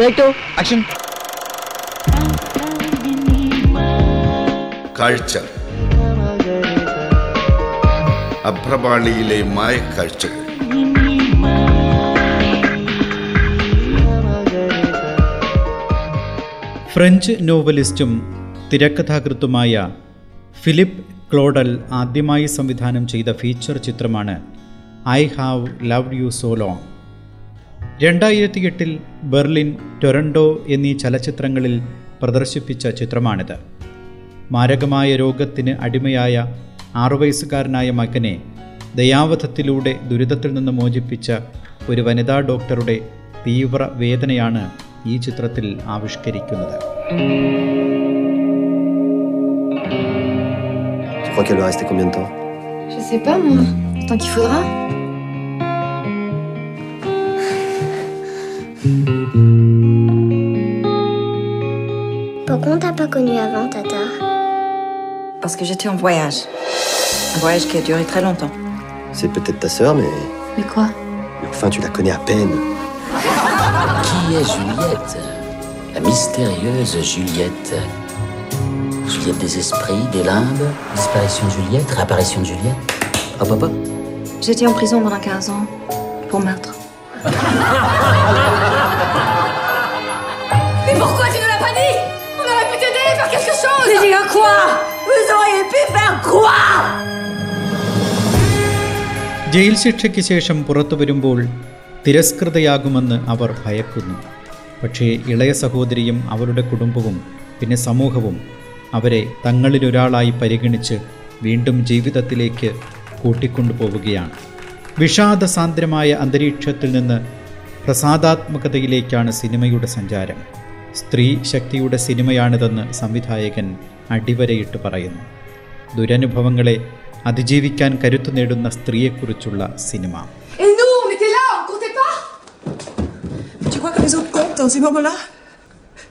Take to action കാഴ്ച. അഭ്രപാളിയിലെ മായക്കാഴ്ചകൾ French നോവലിസ്റ്റും തിരക്കഥാകൃത്തുമായ Philip ക്ലോഡൽ ആദ്യമായി സംവിധാനം ചെയ്ത ഫീച്ചർ ചിത്രമാണ് I have love you so long. രണ്ടായിരത്തി എട്ടിൽ ബെർലിൻ ടൊറൻഡോ എന്നീ ചലച്ചിത്രങ്ങളിൽ പ്രദർശിപ്പിച്ച ചിത്രമാണിത് മാരകമായ രോഗത്തിന് അടിമയായ ആറു വയസ്സുകാരനായ മകനെ ദയാവധത്തിലൂടെ ദുരിതത്തിൽ നിന്ന് മോചിപ്പിച്ച ഒരു വനിതാ ഡോക്ടറുടെ തീവ്ര വേദനയാണ് ഈ ചിത്രത്തിൽ ആവിഷ്കരിക്കുന്നത് Je crois qu'elle va rester combien de temps Je sais pas, moi. Tant qu'il faudra. Pourquoi on t'a pas connu avant, Tata Parce que j'étais en voyage. Un voyage qui a duré très longtemps. C'est peut-être ta sœur, mais... Mais quoi mais enfin, tu la connais à peine. Qui est Juliette? La mystérieuse Juliette. Juliette des esprits, des limbes, disparition de Juliette, réapparition de Juliette. Hop, hop, hop. J'étais en prison pendant 15 ans. Pour meurtre. Pourquoi tu ne l'as pas dit? On aurait pu t'aider faire quelque chose. Mais dis quoi? Vous auriez pu faire quoi? Jail ശിക്ഷയ്ക്ക് ശേഷം പുറത്തു വരുമ്പോൾ തിരസ്കൃതയാകുമെന്ന് അവർ ഭയക്കുന്നു. പക്ഷേ ഇളയ സഹോദരിയും അവരുടെ കുടുംബവും പിന്നെ സമൂഹവും അവരെ തങ്ങളിലൊരാളായി പരിഗണിച്ച് വീണ്ടും ജീവിതത്തിലേക്ക് കൂട്ടിക്കൊണ്ടുപോവുകയാണ്. വിഷാദസാന്ദ്രമായ അന്തരീക്ഷത്തിൽ നിന്ന് പ്രസാദാത്മകതയിലേക്കാണ് സിനിമയുടെ സഞ്ചാരം. സ്ത്രീ ശക്തിയുടെ സിനിമയാണിതെന്ന് സംവിധായകൻ അടിവരയിട്ട് പറയുന്നു ദുരനുഭവങ്ങളെ അതിജീവിക്കാൻ കരുത്തു നേടുന്ന സ്ത്രീയെക്കുറിച്ചുള്ള cinema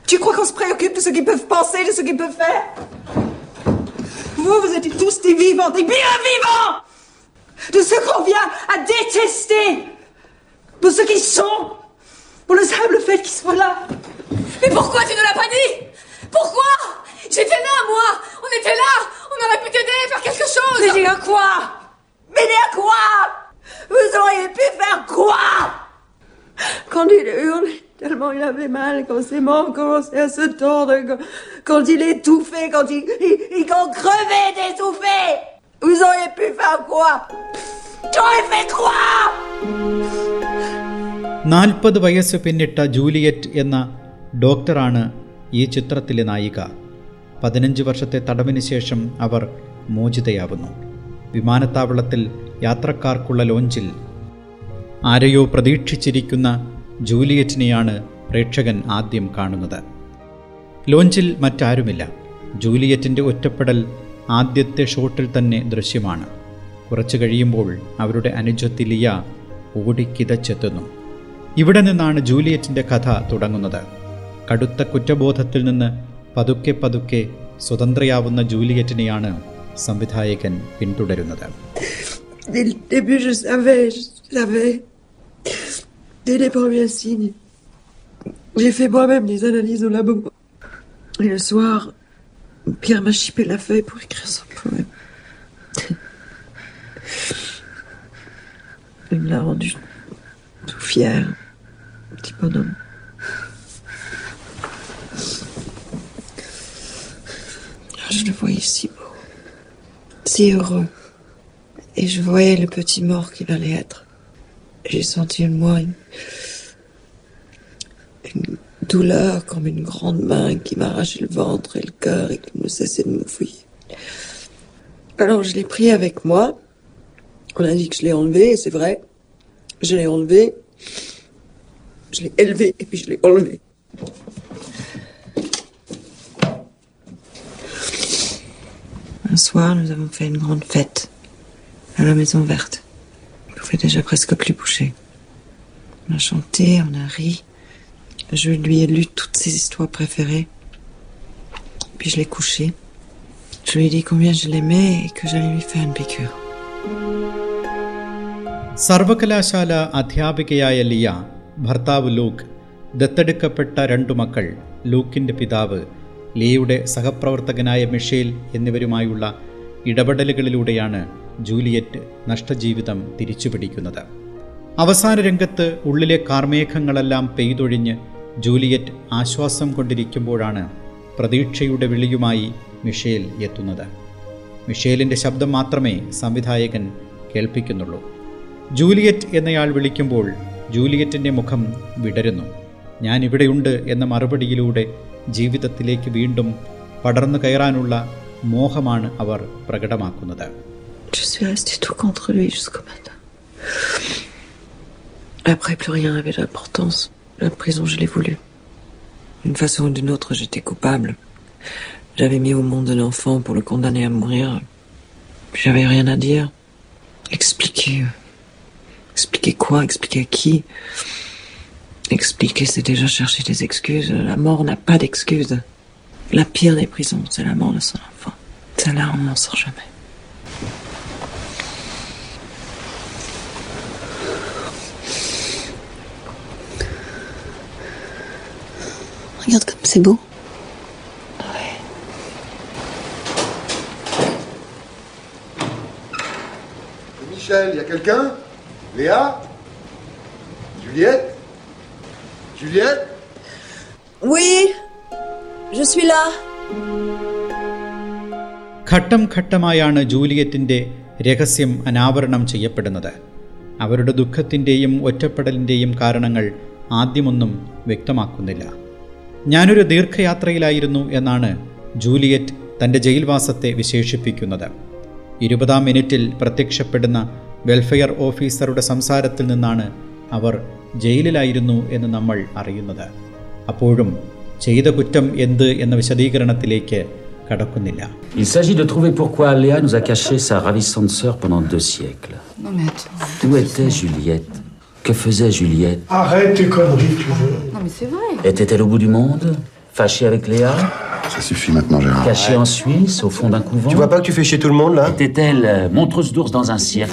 Tu crois qu'on se préoccupe de ce qu'ils peuvent penser, de ce qu'ils peuvent faire Vous, vous êtes tous des vivants, des bien vivants De ce qu'on vient à détester Pour ce qu'ils sont Pour le simple fait qu'ils soient là Mais pourquoi tu ne l'as pas dit Pourquoi J'étais là, moi On était là On aurait pu t'aider et faire quelque chose Mais dis à quoi Mais dis à quoi Vous auriez pu faire quoi Quand il hurle tellement il avait mal, quand ses membres commençaient à se tordre, quand, quand il étouffait, quand il, il, il quand crevait d'étouffer Vous auriez pu faire quoi J'aurais fait quoi നാൽപ്പത് വയസ്സ് പിന്നിട്ട Juliet എന്ന ഡോക്ടറാണ് ഈ ചിത്രത്തിലെ നായിക. പതിനഞ്ച് വർഷത്തെ തടവിന് ശേഷം അവർ മോചിതയാവുന്നു. വിമാനത്താവളത്തിൽ യാത്രക്കാർക്കുള്ള ലോഞ്ചിൽ ആരെയോ പ്രതീക്ഷിച്ചിരിക്കുന്ന ജൂലിയറ്റിനെയാണ് പ്രേക്ഷകൻ ആദ്യം കാണുന്നത്. ലോഞ്ചിൽ മറ്റാരുമില്ല. ജൂലിയറ്റിന്റെ ഒറ്റപ്പെടൽ ആദ്യത്തെ ഷോട്ടിൽ തന്നെ ദൃശ്യമാണ്. കുറച്ചു കഴിയുമ്പോൾ അവരുടെ അനുജത്തി ലിയ ഓടിക്കിതച്ചെത്തുന്നു. ഇവിടെ നിന്നാണ് ജൂലിയറ്റിന്റെ കഥ തുടങ്ങുന്നത്. കടുത്ത കുറ്റബോധത്തിൽ നിന്ന് പതുക്കെ പതുക്കെ സ്വതന്ത്രയാവുന്ന ജൂലിയറ്റിനെയാണ് സംവിധായകൻ പിന്തുടരുന്നത് Dès le début, je savais, je savais. Dès les premiers signes. J'ai fait moi-même des analyses au labo. Et le soir, Pierre m'a chippé la feuille pour écrire son poème. Il me l'a rendu tout fier, petit bonhomme. Je le voyais si beau, si heureux. Et je voyais le petit mort qu'il allait être. J'ai senti en moi une, une douleur comme une grande main qui m'arrachait le ventre et le cœur et qui ne cessait de me fouiller. Alors je l'ai pris avec moi. On a dit que je l'ai enlevé, et c'est vrai. Je l'ai enlevé. Je l'ai élevé et puis je l'ai enlevé. Un soir, nous avons fait une grande fête à la Maison Verte. On pouvait déjà presque plus bouger. On a chanté, on a ri. Je lui ai lu toutes ses histoires préférées. Puis je l'ai couché. Je lui ai dit combien je l'aimais et que j'allais lui faire une piqûre. സർവകലാശാല അധ്യാപികയായ ലിയ ഭർത്താവ് Luke ദത്തെടുക്കപ്പെട്ട രണ്ടു മക്കൾ ലൂക്കിൻ്റെ പിതാവ് ലിയയുടെ സഹപ്രവർത്തകനായ Michel എന്നിവരുമായുള്ള ഇടപെടലുകളിലൂടെയാണ് Juliet നഷ്ടജീവിതം തിരിച്ചുപിടിക്കുന്നത്. അവസാന രംഗത്ത് ഉള്ളിലെ കാർമേഘങ്ങളെല്ലാം പെയ്തൊഴിഞ്ഞ് Juliet ആശ്വാസം കൊണ്ടിരിക്കുമ്പോഴാണ് പ്രതീക്ഷയുടെ വിളിയുമായി മിഷേൽ എത്തുന്നത്. മിഷേലിന്റെ ശബ്ദം മാത്രമേ സംവിധായകൻ കേൾപ്പിക്കുന്നുള്ളൂ. ജൂലിയറ്റ് എന്നയാൾ വിളിക്കുമ്പോൾ ജൂലിയറ്റിന്റെ മുഖം വിടരുന്നു. ഞാൻ ഇവിടെയുണ്ട് എന്ന മറുപടിയിലൂടെ ജീവിതത്തിലേക്ക് വീണ്ടും പടർന്നു കയറാനുള്ള മോഹമാണ് അവർ പ്രകടമാക്കുന്നത് Je suis restée tout contre lui jusqu'au matin. Après, plus rien n'avait d'importance. La prison, je l'ai voulu. D'une façon ou d'une autre, j'étais coupable. J'avais mis au monde un enfant pour le condamner à mourir. J'avais rien à dire. Expliquer. Expliquer quoi Expliquer à qui Expliquer, c'est déjà chercher des excuses. La mort n'a pas d'excuses. La pire des prisons, c'est la mort de son enfant. Celle-là, on n'en sort jamais. Regarde comme c'est beau. Michel, il y a quelqu'un? Léa? Juliette? Juliette Oui, je suis là. ഘട്ടം ഘട്ടമായാണ് ജൂലിയറ്റിന്റെ രഹസ്യം അനാവരണം ചെയ്യപ്പെടുന്നത്. അവരുടെ ദുഃഖത്തിന്റെയും ഒറ്റപ്പെടലിന്റെയും കാരണങ്ങൾ ആദ്യമൊന്നും വ്യക്തമാക്കുന്നില്ല. ഞാനൊരു ദീർഘയാത്രയിലായിരുന്നു എന്നാണ് Juliet തന്റെ ജയിൽവാസത്തെ വിശേഷിപ്പിക്കുന്നത്. ഇരുപതാം മിനിറ്റിൽ പ്രത്യക്ഷപ്പെടുന്ന വെൽഫെയർ ഓഫീസറുടെ സംസാരത്തിൽ നിന്നാണ് അവർ ജയിലിലായിരുന്നു എന്ന് നമ്മൾ അറിയുന്നത് അപ്പോഴും ചെയ്ത കുറ്റം എന്ത് എന്ന വിശദീകരണത്തിലേക്ക് കടക്കുന്നില്ല Il s'agit de trouver pourquoi Léa nous a caché sa ravissante sœur pendant deux siècles. Non mais attends. Où était Juliette Que faisait Juliette Arrête tes conneries, tu veux. Non mais c'est vrai. Était-elle au bout du monde Fâchée avec Léa Ça Suffit maintenant, Gérard. Cachée en Suisse, au fond d'un couvent Tu vois pas que tu fais chier tout le monde là? Était-elle euh, montreuse d'ours dans un cirque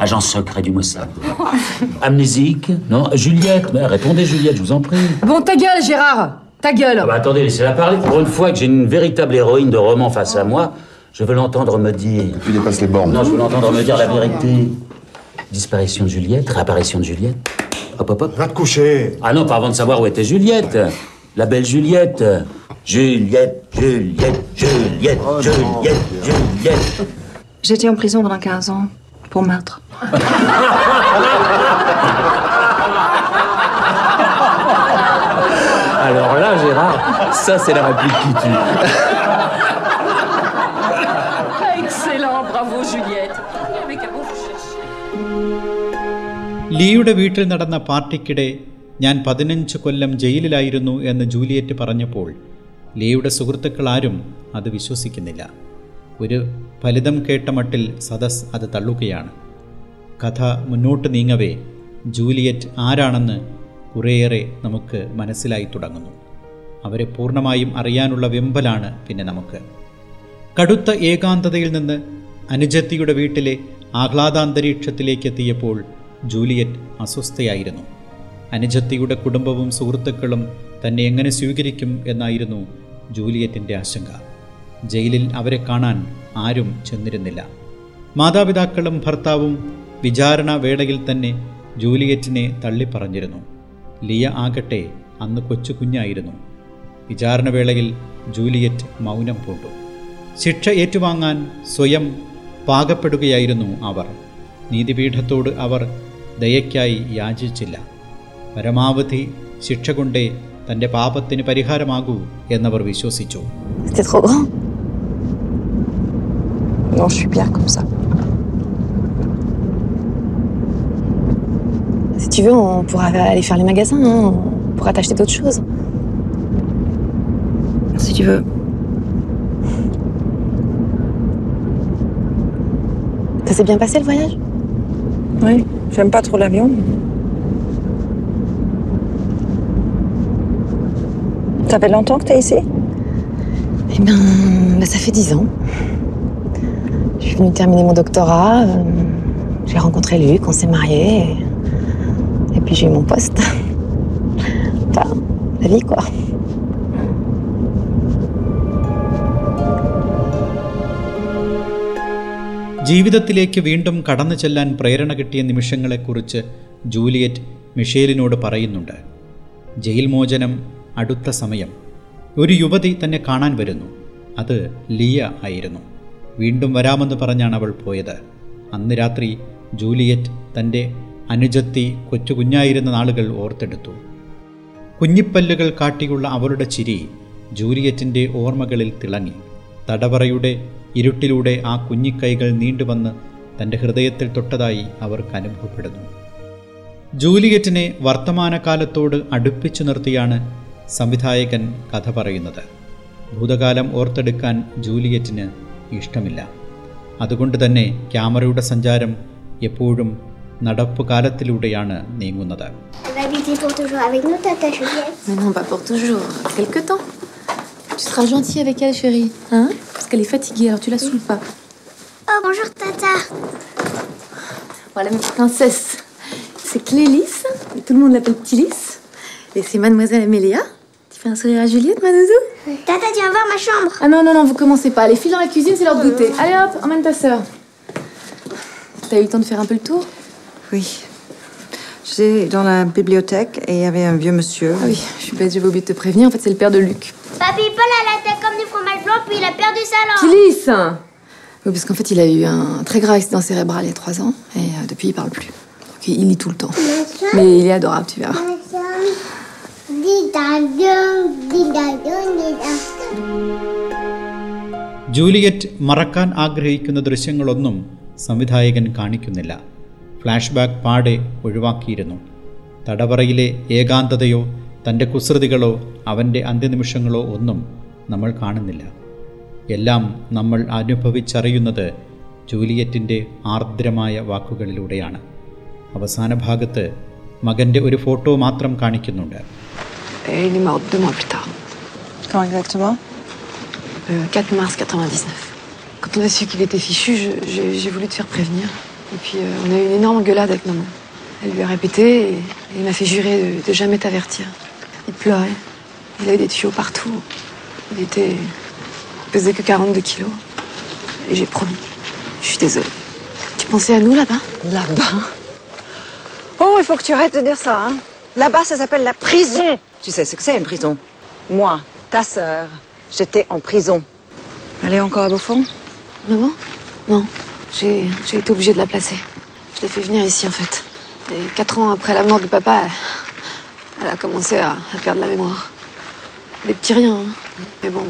Agent secret du Mossad? Amnésique? Non Juliette mais Répondez Juliette, je vous en prie. Bon ta gueule Gérard Ta gueule Ah bah attendez, laissez-la parler. Pour une fois que j'ai une véritable héroïne de roman face à moi, je veux l'entendre me dire... Tu dépasses les bornes. Non, je veux l'entendre me dire la vérité. Disparition de Juliette, réapparition de Juliette. Hop, hop, hop. Va te coucher. Ah non, pas avant de savoir où était Juliette. La belle Juliette. Juliette, Juliette, Juliette, oh Juliette, non. Juliette. J'étais en prison pendant 15 ans pour meurtre. Alors là, Gérard, ça c'est la réplique qui tue. Excellent, bravo Juliette. ലീയുടെ വീട്ടിൽ നടന്ന പാർട്ടിക്കിടെ ഞാൻ പതിനഞ്ച് കൊല്ലം ജയിലിലായിരുന്നു എന്ന് Juliet പറഞ്ഞപ്പോൾ ലീയുടെ സുഹൃത്തുക്കൾ ആരും അത് വിശ്വസിക്കുന്നില്ല. ഒരു ഫലിതം കേട്ട മട്ടിൽ സദസ് അത് തള്ളുകയാണ്. കഥ മുന്നോട്ട് നീങ്ങവേ ജൂലിയറ്റ് ആരാണെന്ന് കുറേയേറെ നമുക്ക് മനസ്സിലായി തുടങ്ങുന്നു. അവരെ പൂർണമായും അറിയാനുള്ള വെമ്പലാണ് പിന്നെ നമുക്ക്. കടുത്ത ഏകാന്തതയിൽ നിന്ന് അനുജത്തിയുടെ വീട്ടിലെ ആഹ്ലാദാന്തരീക്ഷത്തിലേക്ക് എത്തിയപ്പോൾ ജൂലിയറ്റ് അസ്വസ്ഥയായിരുന്നു. അനുജത്തിയുടെ കുടുംബവും സുഹൃത്തുക്കളും തന്നെ എങ്ങനെ സ്വീകരിക്കും എന്നായിരുന്നു ജൂലിയറ്റിന്റെ ആശങ്ക. ജയിലിൽ അവരെ കാണാൻ ആരും ചെന്നിരുന്നില്ല. മാതാപിതാക്കളും ഭർത്താവും വിചാരണ വേളയിൽ തന്നെ ജൂലിയറ്റിനെ തള്ളിപ്പറഞ്ഞിരുന്നു. ലിയ ആകട്ടെ അന്ന് കൊച്ചു കുഞ്ഞായിരുന്നു. വിചാരണവേളയിൽ ജൂലിയറ്റ് മൗനം പൂണ്ടു. ശിക്ഷ ഏറ്റുവാങ്ങാൻ സ്വയം പാകപ്പെടുകയായിരുന്നു അവർ. നീതിപീഠത്തോട് അവർ ദയയ്ക്കായി യാചിച്ചില്ല. പരമാവധി ശിക്ഷ കൊണ്ടേ തൻ്റെ പാപത്തിന് പരിഹാരമാകൂ എന്നവർ വിശ്വസിച്ചു C'était trop grand. Non, je suis bien comme ça. Si tu veux, on pourra aller faire les magasins, hein. on pourra t'acheter d'autres choses. Si tu veux. Ça s'est bien passé le voyage Oui, j'aime pas trop l'avion. Ça fait longtemps que tu es ici Eh bien, ben, ça fait dix ans. Je suis venue terminer mon doctorat. euh, j'ai rencontré Luc, on s'est mariés. Et, et puis j'ai eu mon poste. enfin, la vie, quoi. ജീവിതത്തിലേക്ക് വീണ്ടും കടന്നു ചെല്ലാൻ പ്രേരണ കിട്ടിയ നിമിഷങ്ങളെക്കുറിച്ച് Juliet മിഷേലിനോട് പറയുന്നുണ്ട് jail മോചനം അടുത്ത സമയം. ഒരു യുവതി തന്നെ കാണാൻ വരുന്നു. അത് ലിയ ആയിരുന്നു. വീണ്ടും വരാമെന്ന് പറഞ്ഞാണ് അവൾ പോയത്. അന്ന് രാത്രി ജൂലിയറ്റ് തന്റെ അനുജത്തി കൊച്ചു കുഞ്ഞായിരുന്ന നാളുകൾ ഓർത്തെടുത്തു. കുഞ്ഞിപ്പല്ലുകൾ കാട്ടിയുള്ള അവളുടെ ചിരി ജൂലിയറ്റിന്റെ ഓർമ്മകളിൽ തിളങ്ങി. തടവറയുടെ ഇരുട്ടിലൂടെ ആ കുഞ്ഞിക്കൈകൾ നീണ്ടുവന്ന് തന്റെ ഹൃദയത്തിൽ തൊട്ടതായി അവർക്ക് അനുഭവപ്പെടുന്നു. ജൂലിയറ്റിനെ വർത്തമാനകാലത്തോട് അടുപ്പിച്ചു നിർത്തിയാണ് സംവിധായകൻ കഥ പറയുന്നത്. ഭൂതകാലം ഓർത്തെടുക്കാൻ ജൂലിയറ്റിന് ഇഷ്ടമില്ല. അതുകൊണ്ട് തന്നെ ക്യാമറയുടെ സഞ്ചാരം എപ്പോഴും നടപ്പ് കാലത്തിലൂടെയാണ് നീങ്ങുന്നത് et c'est Mademoiselle Amélia. Tu fais un sourire à Juliette, ma doudou Tata, tu viens voir ma chambre. Ah non, non, non, vous commencez pas. Les filles dans la cuisine, c'est l'heure de goûter. Allez hop, emmène ta sœur. T'as eu le temps de faire un peu le tour Oui. J'étais dans la bibliothèque et il y avait un vieux monsieur. Ah oui, je suis bête, j'avais oublié de te prévenir. En fait, c'est le père de Luc. Papy Paul a la tête comme du fromage blanc, puis il a perdu sa langue. Petit Lys Oui, parce qu'en fait, il a eu un très grave accident cérébral il y a trois ans. Et euh, depuis, il parle plus. Donc, il lit tout le temps. Mais il est adorable, tu verras. Juliet മറക്കാൻ ആഗ്രഹിക്കുന്ന ദൃശ്യങ്ങളൊന്നും സംവിധായകൻ കാണിക്കുന്നില്ല. Flash back പാടെ ഒഴിവാക്കിയിരുന്നു. തടവറയിലെ ഏകാന്തതയോ തന്റെ കുസൃതികളോ അവന്റെ അന്ത്യനിമിഷങ്ങളോ ഒന്നും നമ്മൾ കാണുന്നില്ല. എല്ലാം നമ്മൾ അനുഭവിച്ചറിയുന്നത് ജൂലിയറ്റിന്റെ ആർദ്രമായ വാക്കുകളിലൂടെയാണ്. അവസാന ഭാഗത്ത് മകന്റെ ഒരു ഫോട്ടോ മാത്രം കാണിക്കുന്നുണ്ട്. Et il est mort deux mois plus tard. Quand exactement? Le 4 mars 99. Quand on a su qu'il était fichu, j'ai voulu te faire prévenir. Et puis, euh, on a eu une énorme gueulade avec maman. Elle lui a répété et, et il m'a fait jurer de, de jamais t'avertir. Il pleurait. Il a eu des tuyaux partout. Il était. Il pesait que 42 kilos. Et j'ai promis. Je suis désolée. Tu pensais à nous là-bas? Là-bas? Oh, il faut que tu arrêtes de dire ça. Hein. Là-bas, ça s'appelle la prison. Tu sais ce que c'est une prison? Moi, ta sœur, j'étais en prison. Elle est encore à Beaufort? Maman Non. J'ai été obligée de la placer. Je l'ai fait venir ici en fait. Et quatre ans après la mort de papa, elle, elle a commencé à, à perdre la mémoire. Des petits riens. hein. Mais bon,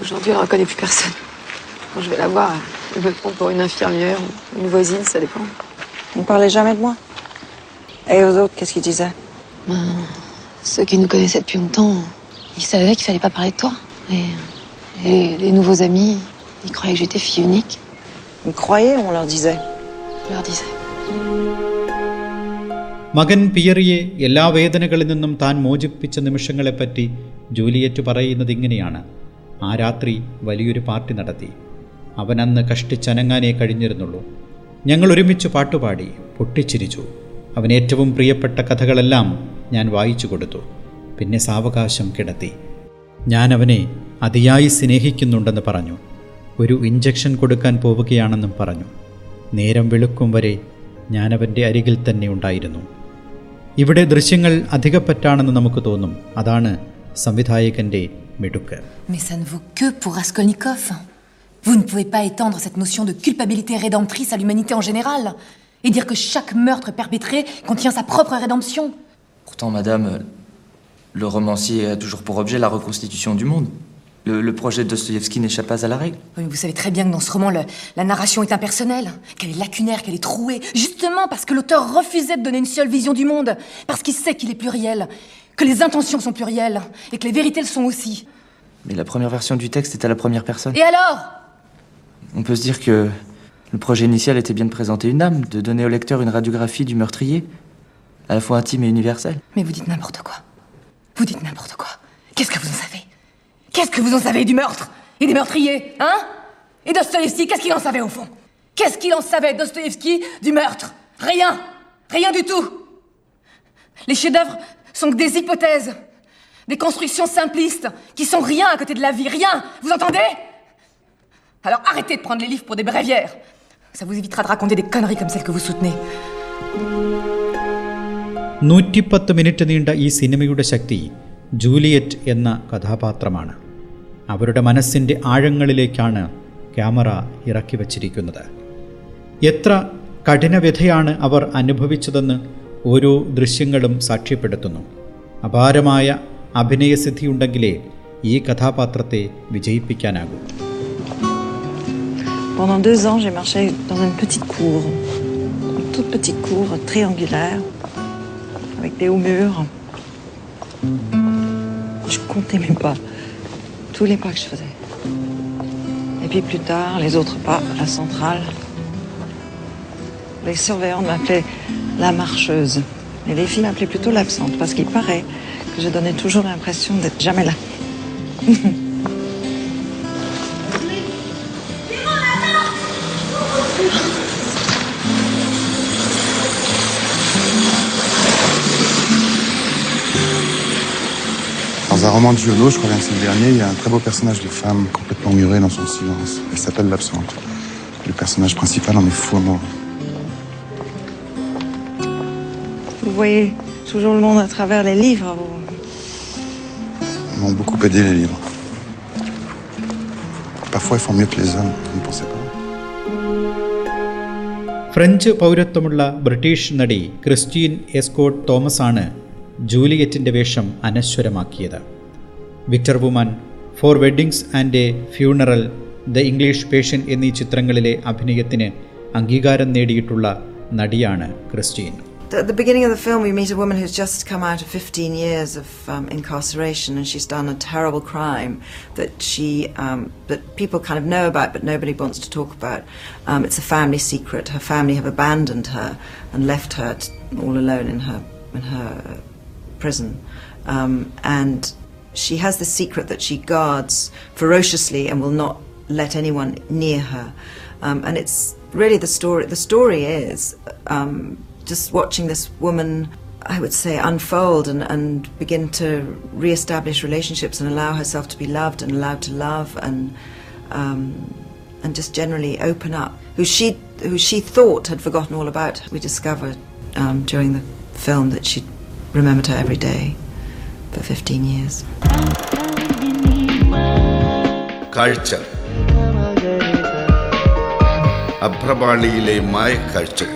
aujourd'hui elle reconnaît plus personne. Quand je vais la voir, elle me prend pour une infirmière ou une voisine, ça dépend. On parlait jamais de moi. Et aux autres, qu'est-ce qu'ils disaient? Ben, ceux qui nous connaissaient depuis longtemps, ils savaient qu'il fallait pas parler de toi. Et, et les nouveaux amis, ils croyaient que j'étais fille unique. Ils croyaient, on leur disait. On leur disait. മകൻ പിയറിയെ എല്ലാ വേദനകളിൽ നിന്നും താൻ മോചിപ്പിച്ച നിമിഷങ്ങളെപ്പറ്റി Juliet പറയുന്നത് ഇങ്ങനെയാണ് ആ രാത്രി വലിയൊരു party നടത്തി അവൻ അന്ന് കഷ്ടിച്ചനങ്ങാനേ കഴിഞ്ഞിരുന്നുള്ളൂ ഞങ്ങൾ ഒരുമിച്ച് പാട്ടുപാടി പൊട്ടിച്ചിരിച്ചു അവൻ ഏറ്റവും പ്രിയപ്പെട്ട കഥകളെല്ലാം ഞാൻ വായിച്ചു കൊടുത്തു. പിന്നെ സാവകാശം കിടത്തി. ഞാൻ അവനെ അതിയായി സ്നേഹിക്കുന്നുണ്ടെന്ന് പറഞ്ഞു. ഒരു ഇഞ്ചക്ഷൻ കൊടുക്കാൻ പോവുകയാണെന്നും പറഞ്ഞു. നേരം വെളുക്കും വരെ ഞാനവന്റെ അരികിൽ തന്നെ ഉണ്ടായിരുന്നു. ഇവിടെ ദൃശ്യങ്ങൾ അധികപ്പറ്റാണെന്ന് നമുക്ക് തോന്നും. അതാണ് സംവിധായകന്റെ മിടുക്ക്. Vous ne pouvez pas étendre cette notion de culpabilité rédemptrice à l'humanité en général et dire que chaque meurtre perpétré contient sa propre rédemption. Pourtant, madame, le romancier a toujours pour objet la reconstitution du monde. Le, le projet de Dostoïevski n'échappe pas à la règle. Oui, mais vous savez très bien que dans ce roman, le- la narration est impersonnelle, qu'elle est lacunaire, qu'elle est trouée, justement parce que l'auteur refusait de donner une seule vision du monde, parce qu'il sait qu'il est pluriel, que les intentions sont plurielles et que les vérités le sont aussi. Mais la première version du texte est à la première personne. Et alors? On peut se dire que le projet initial était bien de présenter une âme, de donner au lecteur une radiographie du meurtrier, à la fois intime et universelle. Mais vous dites n'importe quoi. Vous dites n'importe quoi. Qu'est-ce que vous en savez? Qu'est-ce que vous en savez du meurtre? Et des meurtriers Hein? Et Dostoïevski, qu'est-ce qu'il en savait au fond? Qu'est-ce qu'il en savait, Dostoïevski, du meurtre? Rien Rien du tout Les chefs-d'œuvre sont que des hypothèses. Des constructions simplistes qui sont rien à côté de la vie, rien Vous entendez? Alors arrêtez de prendre les livres pour des bréviaires. Ça vous évitera de raconter des conneries comme celles que vous soutenez. നൂറ്റിപ്പത്ത് minute നീണ്ട ഈ സിനിമയുടെ ശക്തി Juliet എന്ന കഥാപാത്രമാണ്. അവരുടെ മനസ്സിന്റെ ആഴങ്ങളിലേക്കാണ് camera ഇറക്കി വച്ചിരിക്കുന്നത്. എത്ര കഠിനവ്യഥയാണ് അവർ അനുഭവിച്ചതെന്ന് ഓരോ ദൃശ്യങ്ങളും സാക്ഷ്യപ്പെടുത്തുന്നു. അപാരമായ അഭിനയസിദ്ധിയുണ്ടെങ്കിലേ ഈ കഥാപാത്രത്തെ വിജയിപ്പിക്കാനാകൂ. Pendant deux ans, j'ai marché dans une petite cour, une toute petite cour triangulaire, avec des hauts murs. Je comptais mes pas, tous les pas que je faisais. Et puis plus tard, les autres pas, la centrale. Les surveillants m'appelaient la marcheuse. Et les filles m'appelaient plutôt l'absente, parce qu'il paraît que je donnais toujours l'impression d'être jamais là. un roman de Giono, je crois que c'est le dernier, il y a un très beau personnage de femme complètement murée dans son silence. Elle s'appelle l'absente. Le personnage principal en est fou amoureux. Vous voyez toujours le monde à travers les livres. vous. Ils m'ont beaucoup aidé les livres. Parfois, ils font mieux que les hommes, vous ne pensez pas French പൗരത്വമുള്ള British നടി Kristin Scott തോമസാണ് ജൂലിയറ്റിൻ്റെ വേഷം അനശ്വരമാക്കിയത് Victor woman four weddings and a funeral the English patient എന്നീ ചിത്രങ്ങളിലെ അഭിനയത്തിന് അംഗീകാരം നേടിയിട്ടുള്ള നടിയാണ് Kristin At the beginning of the film, we meet a woman who's just come out of 15 years of um, incarceration, and she's done a terrible crime that she um, that people kind of know about, but nobody wants to talk about. Um, it's a family secret. Her family have abandoned her and left her all alone in her in her prison, um, and she has the secret that she guards ferociously and will not let anyone near her. Um, and it's really the story. The story is. Um, just watching this woman, I would say, unfold and, and begin to re-establish relationships and allow herself to be loved and allowed to love and um, and just generally open up. Who she who she thought had forgotten all about, we discovered um, during the film that she remembered her every day for 15 years. കാഴ്ച അഭ്രപാളിയിലെ മായക്കാഴ്ചകൾ